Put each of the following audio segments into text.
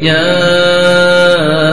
يا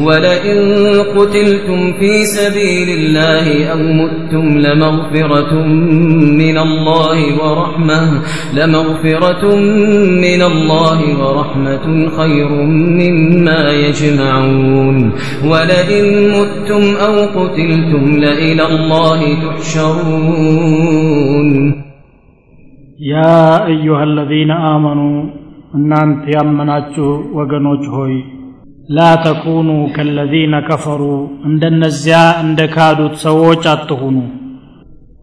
ولئن قتلتم في سبيل الله أو متم لمغفرة من الله ورحمة لمغفرة من الله ورحمة خير مما يجمعون ولئن متم أو قتلتم لإلى الله تحشرون يا أيها الذين آمنوا እናንተ ያመናችሁ ወገኖች ሆይ ላ ተኩኑ ከለዚነ ከፈሩ እንደነዚያ እንደ ካዱት ሰዎች አትሁኑ.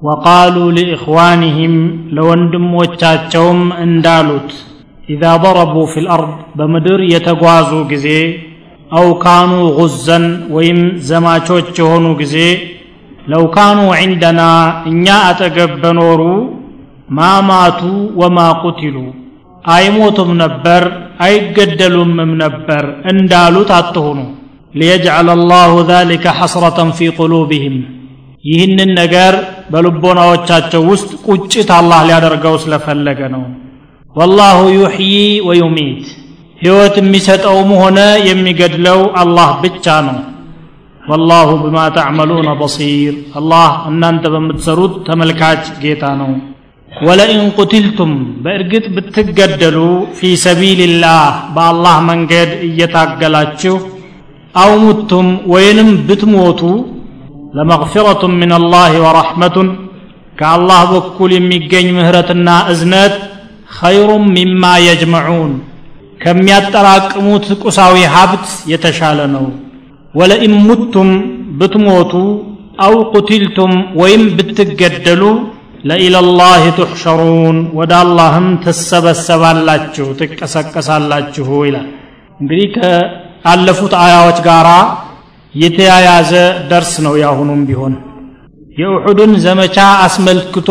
ወቃሉ ሊኢኽዋኒህም ለወንድሞቻቸውም እንዳሉት ኢዛ ضረቡ ፊ ልአርድ በምድር የተጓዙ ጊዜ አው ካኑ ጉዘን ወይም ዘማቾች የሆኑ ጊዜ ለው ካኑ ዒንደና እኛ አጠገብ በኖሩ ማማቱ ወማ ቁትሉ አይሞቱም ነበር አይገደሉምም ነበር እንዳሉት አትሁኑ። ሊየጅዓል አላሁ ዛሊከ ሐስረተን ፊ ቁሉብህም። ይህንን ነገር በልቦናዎቻቸው ውስጥ ቁጭት አላህ ሊያደርገው ስለፈለገ ነው። ወላሁ ዩሕዪ ወዩሚት። ሕይወት የሚሰጠውም ሆነ የሚገድለው አላህ ብቻ ነው። ወላሁ ብማ ተዕመሉነ በሲር። አላህ እናንተ በምትሰሩት ተመልካች ጌታ ነው። ወለኢን ቁትልቱም በእርግጥ ብትገደሉ ፊ ሰቢልላህ በአላህ መንገድ እየታገላችሁ አው ሙቱም ወይንም ብትሞቱ ለመግፊረቱን ምን አላህ ወረሕመቱን ከአላህ በኩል የሚገኝ ምህረትና እዝነት ኸይሩም ሚማ የጅመዑን ከሚያጠራቅሙት ቁሳዊ ሀብት የተሻለ ነው ወለኢን ሙቱም ብትሞቱ አው ቁትልቱም ወይም ብትገደሉ ለኢለላህ ትሕሸሩን ወደ አላህም ትሰበሰባላችሁ ትቀሰቀሳላችሁ ይላል። እንግዲህ ከአለፉት አያዎች ጋር የተያያዘ ደርስ ነው ያሁኑም ቢሆን። የኡሑድን ዘመቻ አስመልክቶ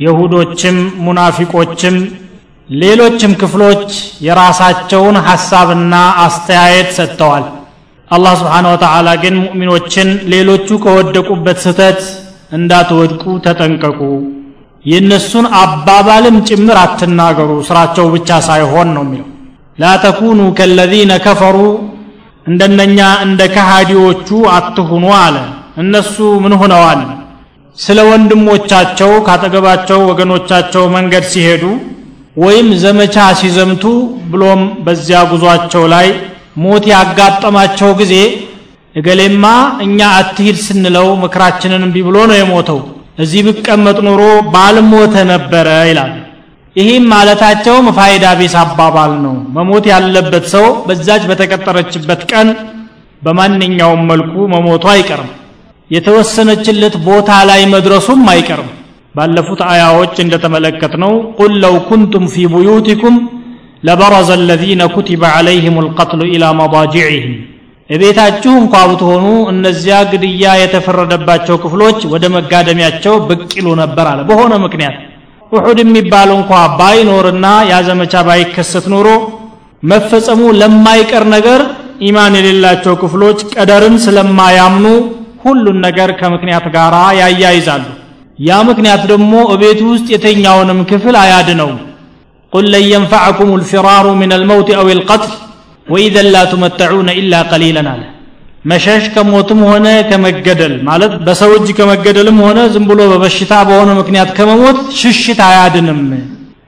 የሁዶችም ሙናፊቆችም ሌሎችም ክፍሎች የራሳቸውን ሐሳብና አስተያየት ሰጥተዋል። አላህ ስብሓን ወተዓላ ግን ሙእሚኖችን ሌሎቹ ከወደቁበት ስህተት እንዳትወድቁ ተጠንቀቁ። የእነሱን አባባልም ጭምር አትናገሩ። ስራቸው ብቻ ሳይሆን ነው የሚለው። ላ ተኩኑ ከለዚነ ከፈሩ እንደነኛ እንደ ከሃዲዎቹ አትሁኑ አለ። እነሱ ምን ሆነዋል? ስለ ወንድሞቻቸው ካጠገባቸው ወገኖቻቸው መንገድ ሲሄዱ ወይም ዘመቻ ሲዘምቱ ብሎም በዚያ ጉዟቸው ላይ ሞት ያጋጠማቸው ጊዜ እገሌማ እኛ አትሂድ ስንለው ምክራችንን እምቢ ብሎ ነው የሞተው እዚህ ብቀመጥ ኑሮ ባልሞተ ነበረ ይላል ይህም ማለታቸውም ፋይዳ ቢስ አባባል ነው መሞት ያለበት ሰው በዛች በተቀጠረችበት ቀን በማንኛውም መልኩ መሞቱ አይቀርም የተወሰነችለት ቦታ ላይ መድረሱም አይቀርም ባለፉት አያዎች እንደተመለከት ነው ቁል ለው ኩንቱም ፊ ቡዩቲኩም ለበረዘ الذين كتب عليهم القتل إلى مضاجعهم እቤታችሁ እንኳ ብትሆኑ እነዚያ ግድያ የተፈረደባቸው ክፍሎች ወደ መጋደሚያቸው ብቅ ይሉ ነበር አለ። በሆነ ምክንያት ውሑድ የሚባል እንኳ ባይኖርና ያ ባይከሰት ኖሮ መፈጸሙ ለማይቀር ነገር ኢማን የሌላቸው ክፍሎች ቀደርን ስለማያምኑ ሁሉን ነገር ከምክንያት ጋር ያያይዛሉ። ያ ምክንያት ደግሞ እቤቱ ውስጥ የተኛውንም ክፍል አያድነውም። ቁል ለን የንፈዐኩም ልፊራሩ ምን አልመውት አው ልቀትል ወኢዘን ላ ቱመተዑነ ኢላ ቀሊለን አለ። መሸሽ ከሞትም ሆነ ከመገደል ማለት በሰው እጅ ከመገደልም ሆነ ዝም ብሎ በበሽታ በሆነ ምክንያት ከመሞት ሽሽት አያድንም።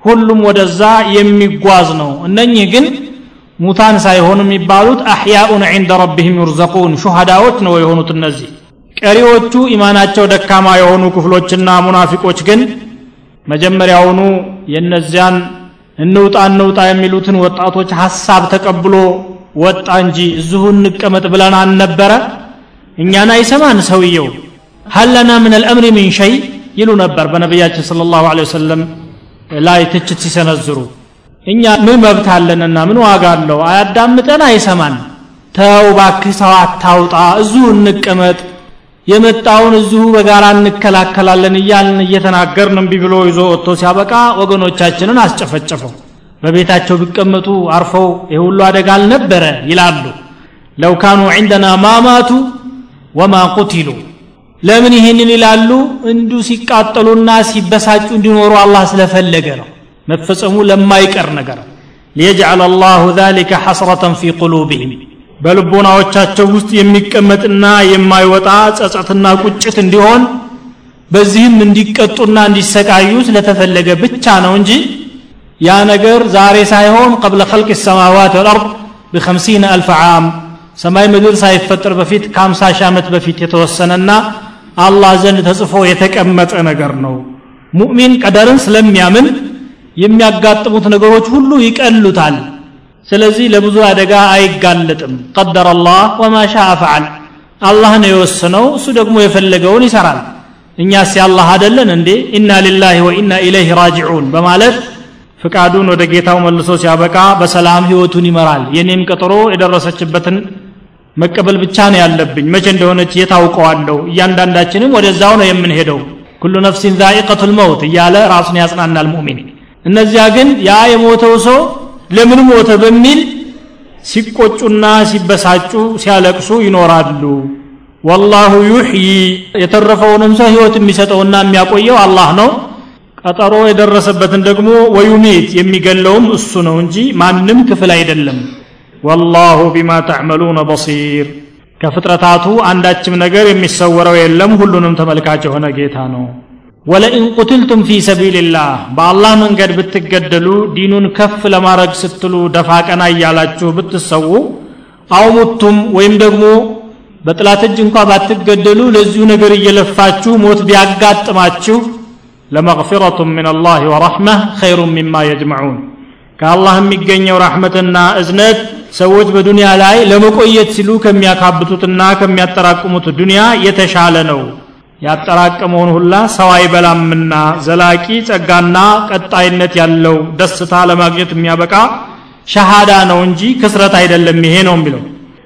ሁሉም ወደዛ የሚጓዝ ነው። እነኚህ ግን ሙታን ሳይሆኑ የሚባሉት አሕያኡን ዒንደ ረቢህም ዩርዘቁን ሹሃዳዎች ነው የሆኑት እነዚህ። ቀሪዎቹ ኢማናቸው ደካማ የሆኑ ክፍሎችና ሙናፊቆች ግን መጀመሪያውኑ የእነዚያን እንውጣ እንውጣ የሚሉትን ወጣቶች ሐሳብ ተቀብሎ ወጣ እንጂ እዚሁ እንቀመጥ ብለን አልነበረ? እኛን አይሰማን ሰውየው። ሀለና ምን አልአምሪ ምን ሸይ ይሉ ነበር በነቢያችን ስለ ላሁ ወሰለም ላይ ትችት ሲሰነዝሩ። እኛ ምን መብት አለንና ምን ዋጋ አለው? አያዳምጠን አይሰማን። ተው ባክህ ሰው አታውጣ እዚሁ እንቀመጥ የመጣውን እዚሁ በጋራ እንከላከላለን እያልን እየተናገርን እምቢ ብሎ ይዞ ወጥቶ ሲያበቃ ወገኖቻችንን አስጨፈጨፈው። በቤታቸው ቢቀመጡ አርፈው የሁሉ ሁሉ አደጋ አልነበረ ይላሉ። ለው ካኑ ዒንደና ማማቱ ወማ ቁቲሉ። ለምን ይህንን ይላሉ? እንዱ ሲቃጠሉና ሲበሳጩ እንዲኖሩ አላህ ስለፈለገ ነው። መፈጸሙ ለማይቀር ነገር። ሊየጅዓል አላሁ ذلك حسرة في قلوبهم በልቦናዎቻቸው ውስጥ የሚቀመጥና የማይወጣ ጸጸትና ቁጭት እንዲሆን በዚህም እንዲቀጡና እንዲሰቃዩ ስለተፈለገ ብቻ ነው እንጂ ያ ነገር ዛሬ ሳይሆን ቀብለ ኸልቅ ሰማዋት ወልአርድ ብ50 አልፍ ዓም። ሰማይ ምድር ሳይፈጠር በፊት ከ50 ሺህ ዓመት በፊት የተወሰነና አላህ ዘንድ ተጽፎ የተቀመጠ ነገር ነው። ሙእሚን ቀደርን ስለሚያምን የሚያጋጥሙት ነገሮች ሁሉ ይቀሉታል ስለዚህ ለብዙ አደጋ አይጋለጥም። ቀደረ አላህ ወማ ሻአ ፈዓል አላህ ነው የወሰነው እሱ ደግሞ የፈለገውን ይሰራል። እኛስ ያላህ አደለን እንዴ? ኢና ሊላሂ ወኢና ኢለይህ ራጅዑን በማለት ፍቃዱን ወደ ጌታው መልሶ ሲያበቃ በሰላም ህይወቱን ይመራል። የኔም ቀጠሮ የደረሰችበትን መቀበል ብቻ ነው ያለብኝ። መቼ እንደሆነች የታውቀዋለሁ እያንዳንዳችንም ወደዛው ነው የምንሄደው። ኩሉ ነፍሲን ዛኢቀቱል መውት እያለ ራሱን ያጽናናል ሙእሚን እነዚያ ግን ያ የሞተው ሰው ለምን ሞተ በሚል ሲቆጩና ሲበሳጩ ሲያለቅሱ ይኖራሉ። ወላሁ ዩሕይ የተረፈውንም ሰው ህይወት የሚሰጠውና የሚያቆየው አላህ ነው። ቀጠሮ የደረሰበትን ደግሞ ወዩሚት የሚገለውም እሱ ነው እንጂ ማንም ክፍል አይደለም። ወላሁ ቢማ ተዕመሉነ በሲር። ከፍጥረታቱ አንዳችም ነገር የሚሰወረው የለም። ሁሉንም ተመልካች የሆነ ጌታ ነው ወለኢን ቁትልቱም ፊ ሰቢልላህ በአላህ መንገድ ብትገደሉ ዲኑን ከፍ ለማድረግ ስትሉ ደፋ ቀና እያላችሁ ብትሰዉ አው ሙቱም ወይም ደግሞ በጥላት እጅ እንኳ ባትገደሉ ለዚሁ ነገር እየለፋችሁ ሞት ቢያጋጥማችሁ ለመግፊረቱ ምን አላህ ወረሕመህ ኸይሩ ሚማ የጅመዑን። ከአላህ የሚገኘው ረሕመትና እዝነት ሰዎች በዱንያ ላይ ለመቆየት ሲሉ ከሚያካብቱትና ከሚያጠራቅሙት ዱንያ የተሻለ ነው ያጠራቀመውን ሁላ ሰው አይበላምና ዘላቂ ጸጋና ቀጣይነት ያለው ደስታ ለማግኘት የሚያበቃ ሸሃዳ ነው እንጂ ክስረት አይደለም። ይሄ ነው የሚለው።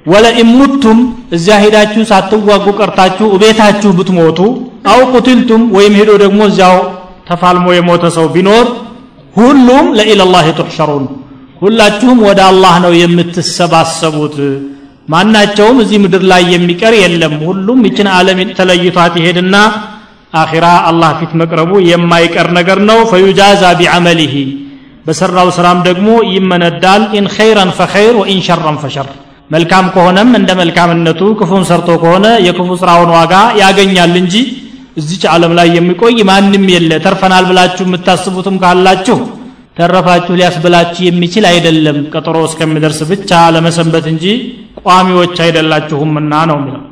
ወለኢን ሙቱም እዚያ ሄዳችሁ ሳትዋጉ ቀርታችሁ እቤታችሁ ብትሞቱ أو قتلتم ወይም ሄዶ ደግሞ እዚያው ተፋልሞ የሞተ ሰው ቢኖር ሁሉም لإلى الله تحشرون ሁላችሁም ወደ አላህ ነው የምትሰባሰቡት ማናቸውም እዚህ ምድር ላይ የሚቀር የለም። ሁሉም ይችን ዓለም ተለይቷት ይሄድና አኺራ አላህ ፊት መቅረቡ የማይቀር ነገር ነው። فيجازى بعمله በሰራው ስራም ደግሞ ይመነዳል። إن خيرا فخير وإن شرا فشر መልካም ከሆነም እንደ መልካምነቱ ክፉን ሰርቶ ከሆነ የክፉ ስራውን ዋጋ ያገኛል እንጂ እዚች ዓለም ላይ የሚቆይ ማንም የለ። ተርፈናል ብላችሁ የምታስቡትም ካላችሁ ተረፋችሁ ሊያስብላችሁ የሚችል አይደለም። ቀጠሮ እስከሚደርስ ብቻ ለመሰንበት እንጂ ቋሚዎች አይደላችሁምና ነው የሚለው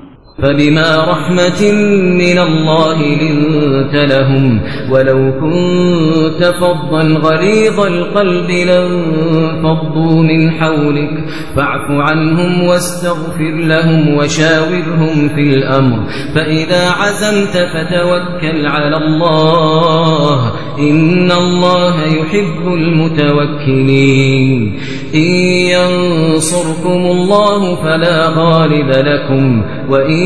فبما رحمة من الله لنت لهم ولو كنت فظا غليظ القلب لانفضوا من حولك فاعف عنهم واستغفر لهم وشاورهم في الأمر فإذا عزمت فتوكل على الله إن الله يحب المتوكلين إن ينصركم الله فلا غالب لكم وإن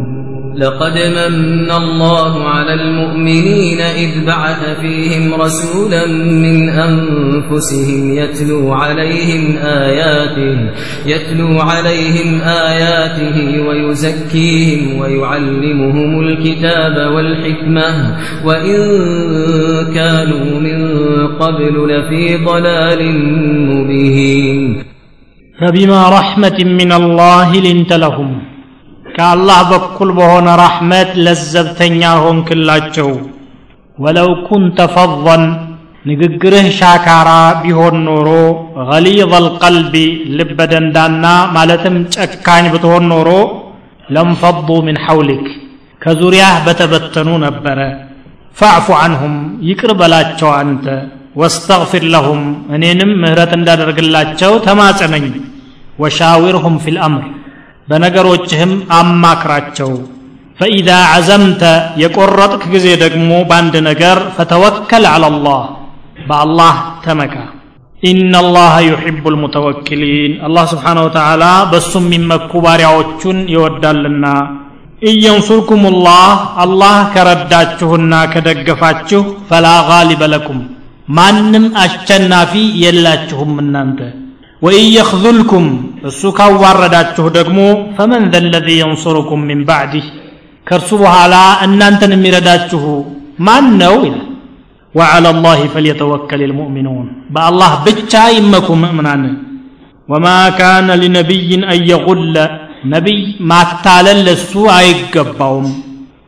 لقد من الله على المؤمنين إذ بعث فيهم رسولا من أنفسهم يتلو عليهم آياته يتلو عليهم آياته ويزكيهم ويعلمهم الكتاب والحكمة وإن كانوا من قبل لفي ضلال مبين. فبما رحمة من الله لنت لهم. ከአላህ በኩል በሆነ ረሕመት ለዘብተኛ ሆንክላቸው ወለው ኩንተ ፈضን ንግግርህ ሻካራ ቢሆን ኖሮ ገሊظ አልቀልቢ ልበ ደንዳና ማለትም ጨካኝ ብትሆን ኖሮ ለንፈዱ ምን ሐውሊክ ከዙሪያህ በተበተኑ ነበረ ፈዕፉ አንሁም ይቅር በላቸው አንተ ወስተግፊር ለሁም እኔንም ምህረት እንዳደርግላቸው ተማጸነኝ ወሻዊርሁም ፊ ልአምር በነገሮችህም አማክራቸው። ፈኢዛ ዐዘምተ የቆረጥክ ጊዜ ደግሞ በአንድ ነገር ፈተወከል ዐላ ላህ በአላህ ተመካ። ኢነላሃ ዩሕቡ ልሙተወኪሊን አላህ ስብሓን ወተዓላ በእሱ የሚመኩ ባሪያዎቹን ይወዳልና። إن ينصركم الله አላህ ከረዳችሁና ከደገፋችሁ فلا غالب لكم ማንም አሸናፊ የላችሁም እናንተ። وإن እሱ ካዋረዳችሁ ደግሞ فمن ذا الذي ينصركم من بعده ከእርሱ በኋላ እናንተን የሚረዳችሁ ማን ነው ይላል። وعلى الله فليتوكل المؤمنون በአላህ ብቻ ይመኩ ምእምናን። ወማ ካነ ሊነቢይን አን የጉለ ነቢይ ማታለል ለሱ አይገባውም።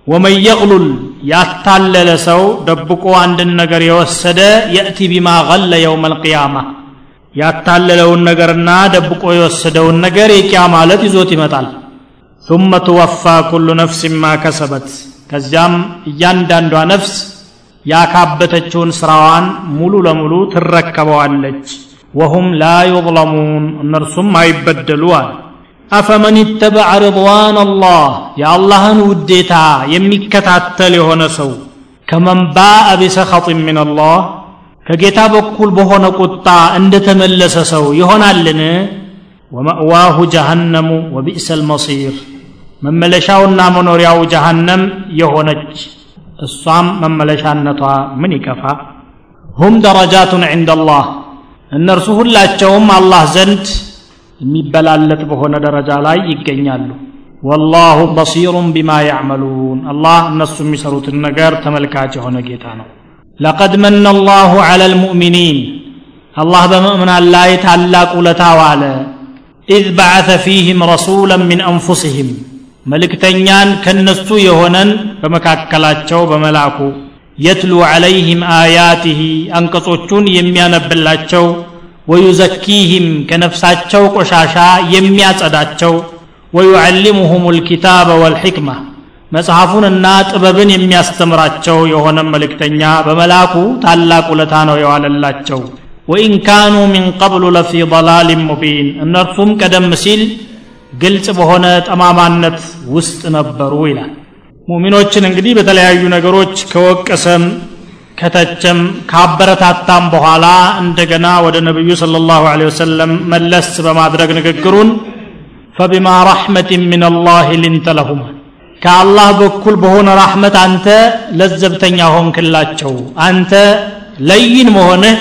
ወመን የቅሉል ያታለለ ሰው ደብቆ አንድን ነገር የወሰደ የእቲ ቢማ ገለ የውም አልቅያማ ያታለለውን ነገርና ደብቆ የወሰደውን ነገር የቂያ ማለት ይዞት ይመጣል። ثم توفى كل نفس ما كسبت ከዚያም እያንዳንዷ ነፍስ ያካበተችውን ስራዋን ሙሉ ለሙሉ ትረከበዋለች። وهم لا يظلمون እነርሱም አይበደሉ አለ አፈመን ይተበዐ ርضዋን አላህ የአላህን ውዴታ የሚከታተል የሆነ ሰው። ከመን ባአ ቢሰኸጢን ምን አላህ ከጌታ በኩል በሆነ ቁጣ እንደተመለሰ ሰው ይሆናልን? ወመእዋሁ ጀሃነሙ ወቢእሰ ልመሲር መመለሻውና መኖሪያው ጀሃነም የሆነች እሷም መመለሻነቷ ምን ይከፋ? ሁም ደረጃቱን ዕንደ እነርሱ ሁላቸውም አላህ ዘንድ የሚበላለጥ በሆነ ደረጃ ላይ ይገኛሉ። ወላሁ በሲሩን ቢማ ያዕመሉን። አላህ እነሱ የሚሰሩትን ነገር ተመልካች የሆነ ጌታ ነው ለቀድ መነ አላሁ ዐላ ልሙእሚኒን አላህ በምእምናን ላይ ታላቅ ውለታ ዋለ። إذ بعث فيهم رسولا من أنفسهم መልእክተኛን ከነሱ የሆነን በመካከላቸው በመላኩ። يتلو عليهم آياته አንቀጾቹን የሚያነብላቸው። ويزكيهم ከነፍሳቸው ቆሻሻ የሚያጸዳቸው። ويعلمهم الكتاب والحكمة መጽሐፉንና ጥበብን የሚያስተምራቸው የሆነ መልእክተኛ በመላኩ ታላቅ ውለታ ነው የዋለላቸው። ወኢን ካኑ ሚን ቀብሉ ለፊ ضላሊን ሙቢን እነርሱም ቀደም ሲል ግልጽ በሆነ ጠማማነት ውስጥ ነበሩ ይላል። ሙሚኖችን እንግዲህ በተለያዩ ነገሮች ከወቀሰም ከተቸም ካበረታታም በኋላ እንደገና ወደ ነቢዩ صለ ላሁ ወሰለም መለስ በማድረግ ንግግሩን ፈቢማ ረሕመትን ምን ላህ ሊንተ ለሁማል ከአላህ በኩል በሆነ ራሕመት አንተ ለዘብተኛ ሆንክላቸው አንተ ለይን መሆንህ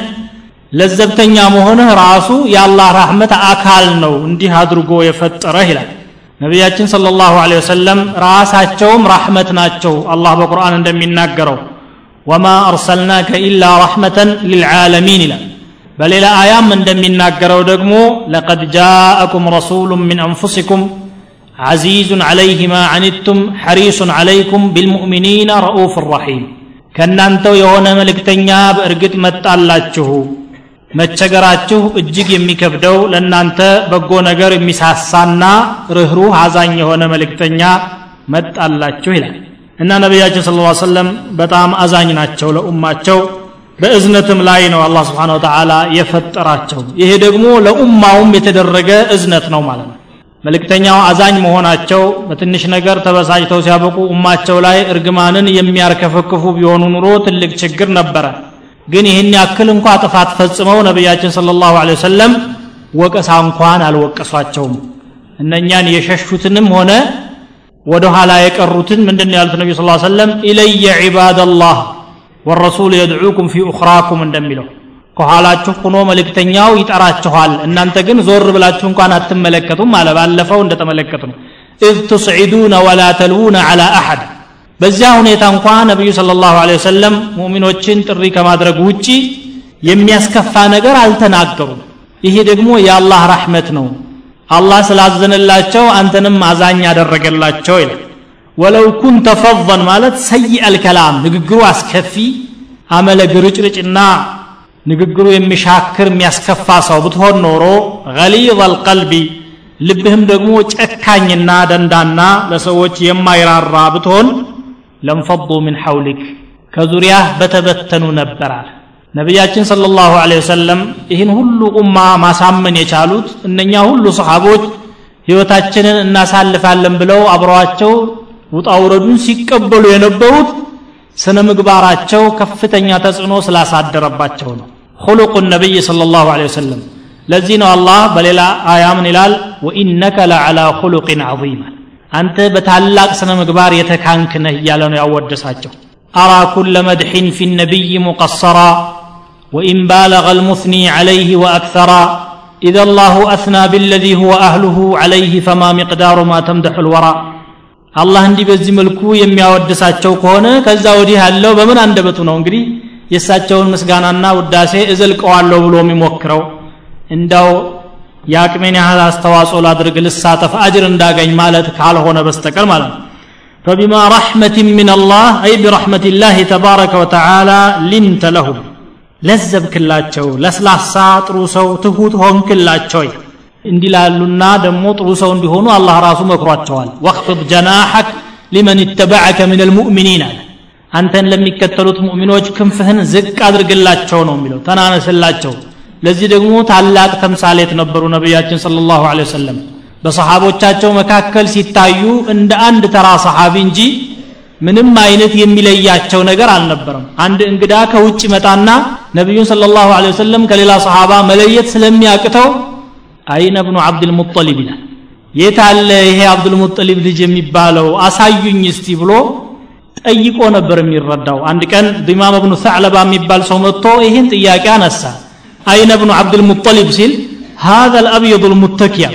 ለዘብተኛ መሆንህ ራሱ የአላህ ራሕመት አካል ነው እንዲህ አድርጎ የፈጠረህ ይላል ነቢያችን صلى الله عليه وسلم ራሳቸውም ራሕመት ናቸው አላህ በቁርአን እንደሚናገረው ወማ አርሰልናከ ኢላ ረሕመተን ልልዓለሚን ይላል በሌላ አያም እንደሚናገረው ደግሞ ለቀድ ጃአኩም ረሱሉ ምን አንፉሲኩም عزيز عليه ما عنتم حريص عليكم بالمؤمنين رؤوف رحيم ከእናንተው የሆነ መልእክተኛ በእርግጥ መጣላችሁ መቸገራችሁ እጅግ የሚከብደው ለእናንተ በጎ ነገር የሚሳሳና ርኅሩህ አዛኝ የሆነ መልእክተኛ መጣላችሁ ይላል እና ነቢያችን ስለ ላ ሰለም በጣም አዛኝ ናቸው ለኡማቸው በእዝነትም ላይ ነው አላህ ስብሓን ወተዓላ የፈጠራቸው ይሄ ደግሞ ለኡማውም የተደረገ እዝነት ነው ማለት ነው መልእክተኛው አዛኝ መሆናቸው በትንሽ ነገር ተበሳጭተው ሲያበቁ ኡማቸው ላይ እርግማንን የሚያርከፈክፉ ቢሆኑ ኑሮ ትልቅ ችግር ነበረ። ግን ይህን ያክል እንኳ ጥፋት ፈጽመው ነቢያችን ስለ ላሁ ወሰለም ወቀሳ እንኳን አልወቀሷቸውም። እነኛን የሸሹትንም ሆነ ወደ ኋላ የቀሩትን ምንድን ያሉት ነቢ ስ ሰለም ኢለየ ዒባደላህ ወረሱል የድዑኩም ፊ ኡኽራኩም እንደሚለው ከኋላችሁ ሆኖ መልእክተኛው ይጠራችኋል። እናንተ ግን ዞር ብላችሁ እንኳን አትመለከቱም አለ። ባለፈው እንደተመለከቱ ነው إذ تصعدون ولا تلوون على أحد። በዚያ ሁኔታ እንኳ ነቢዩ صلى الله وسلم ሙእሚኖችን ጥሪ ከማድረግ ውጪ የሚያስከፋ ነገር አልተናገሩም። ይሄ ደግሞ የአላህ رحمة ነው። አላህ ስላዘነላቸው አንተንም አዛኝ ያደረገላቸው ይላል። ولو كنت فظا ማለት አልከላም ንግግሩ አስከፊ አመለ ግርጭርጭና ንግግሩ የሚሻክር የሚያስከፋ ሰው ብትሆን ኖሮ ገሊዝ አልቀልቢ ልብህም ደግሞ ጨካኝና ደንዳና ለሰዎች የማይራራ ብትሆን ለንፈዱ ምን ሐውሊክ ከዙሪያህ በተበተኑ ነበራል ነቢያችን ስለ ላሁ ወሰለም ይህን ሁሉ ኡማ ማሳመን የቻሉት እነኛ ሁሉ ሰሓቦች ህይወታችንን እናሳልፋለን ብለው አብረዋቸው ውጣውረዱን ሲቀበሉ የነበሩት ስነ ምግባራቸው ከፍተኛ ተጽዕኖ ስላሳደረባቸው ነው خلق النبي صلى الله عليه وسلم ለዚህ ነው አላህ በሌላ አያ ምን ይላል ወኢነከ ለዓላ خلق عظيم አንተ በታላቅ ስነ ምግባር የተካንክ ነህ እያለ ነው ያወደሳቸው አራ ኩለ መድሕን ፊ ነቢይ ሙቀሰራ وإن بالغ المثني عليه وأكثرا إذا الله أثنى بالذي هو أهله عليه فما مقدار ما تمدح الورى አላህ እንዲህ በዚህ መልኩ የሚያወድሳቸው ከሆነ ከዛ ወዲህ ያለው በምን አንደበቱ ነው እንግዲህ የእሳቸውን ምስጋናና ውዳሴ እዘልቀዋለሁ ብሎ የሚሞክረው እንዳው የአቅሜን ያህል አስተዋጽኦ ላድርግ ልሳተፍ አጅር እንዳገኝ ማለት ካልሆነ በስተቀር ማለት ነው فبما رحمة من الله أي برحمة الله تبارك وتعالى لنت لهم ለዘብክላቸው ለስላሳ ጥሩ ሰው ትሁት ሆንክላቸው እንዲላሉና ደግሞ ጥሩ ሰው እንዲሆኑ አላህ ራሱ መክሯቸዋል። ወክፍድ ጀናሐክ ሊመን ይተበዐከ ምን ልሙእሚኒን አለ። አንተን ለሚከተሉት ሙእሚኖች ክንፍህን ዝቅ አድርግላቸው ነው የሚለው። ተናነስላቸው። ለዚህ ደግሞ ታላቅ ተምሳሌት ነበሩ ነቢያችን ስለ ላሁ ወሰለም። በሰሓቦቻቸው መካከል ሲታዩ እንደ አንድ ተራ ሰሓቢ እንጂ ምንም አይነት የሚለያቸው ነገር አልነበረም። አንድ እንግዳ ከውጭ መጣና ነቢዩን ስለ ላሁ ወሰለም ከሌላ ሰሓባ መለየት ስለሚያቅተው አይነ ብኑ አብድልሙጠሊብ ይላል የት አለ ይሄ አብዱልሙጠሊብ ልጅ የሚባለው አሳዩኝ እስቲ ብሎ ጠይቆ ነበር የሚረዳው አንድ ቀን ዲማም ብኑ ሰዕለባ የሚባል ሰው መጥቶ ይህን ጥያቄ አነሳ አይነ ብኑ አብድልሙጠሊብ ሲል هذا الابيض المتكيا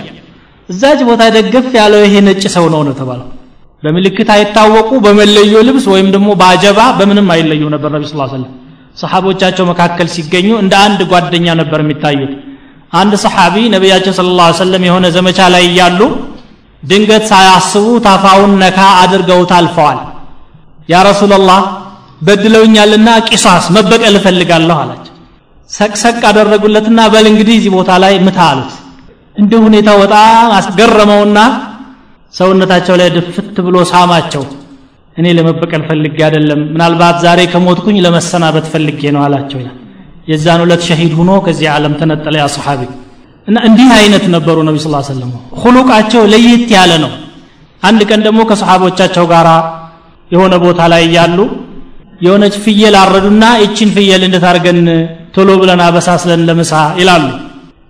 እዛች ቦታ ደገፍ ያለው ይሄ ነጭ ሰው ነው ነው ተባለው በምልክት አይታወቁ በመለዮ ልብስ ወይም ደግሞ በአጀባ በምንም አይለዩ ነበር ነቢ ስ ሰለም ሰሓቦቻቸው መካከል ሲገኙ እንደ አንድ ጓደኛ ነበር የሚታዩት አንድ ሰሓቢ ነቢያችን ስለ ላ ሰለም የሆነ ዘመቻ ላይ እያሉ ድንገት ሳያስቡ ታፋውን ነካ አድርገውት አልፈዋል። ያ ረሱላላህ በድለውኛልና ቂሳስ መበቀል እፈልጋለሁ አላቸው። ሰቅሰቅ አደረጉለትና በል እንግዲህ እዚህ ቦታ ላይ ምታ አሉት። እንደ ሁኔታው በጣም አስገረመውና ሰውነታቸው ላይ ድፍት ብሎ ሳማቸው። እኔ ለመበቀል ፈልጌ አይደለም ምናልባት ዛሬ ከሞትኩኝ ለመሰናበት ፈልጌ ነው አላቸው ይላል የዛን ሁለት ሸሂድ ሆኖ ከዚህ ዓለም ተነጠለ ያ ሰሓቢ። እና እንዲህ አይነት ነበሩ ነቢ ስ ሰለም ሁሉቃቸው ለየት ያለ ነው። አንድ ቀን ደግሞ ከሰሓቦቻቸው ጋር የሆነ ቦታ ላይ እያሉ የሆነች ፍየል አረዱና ይችን ፍየል እንዴት አድርገን ቶሎ ብለን አበሳስለን ለምሳ ይላሉ።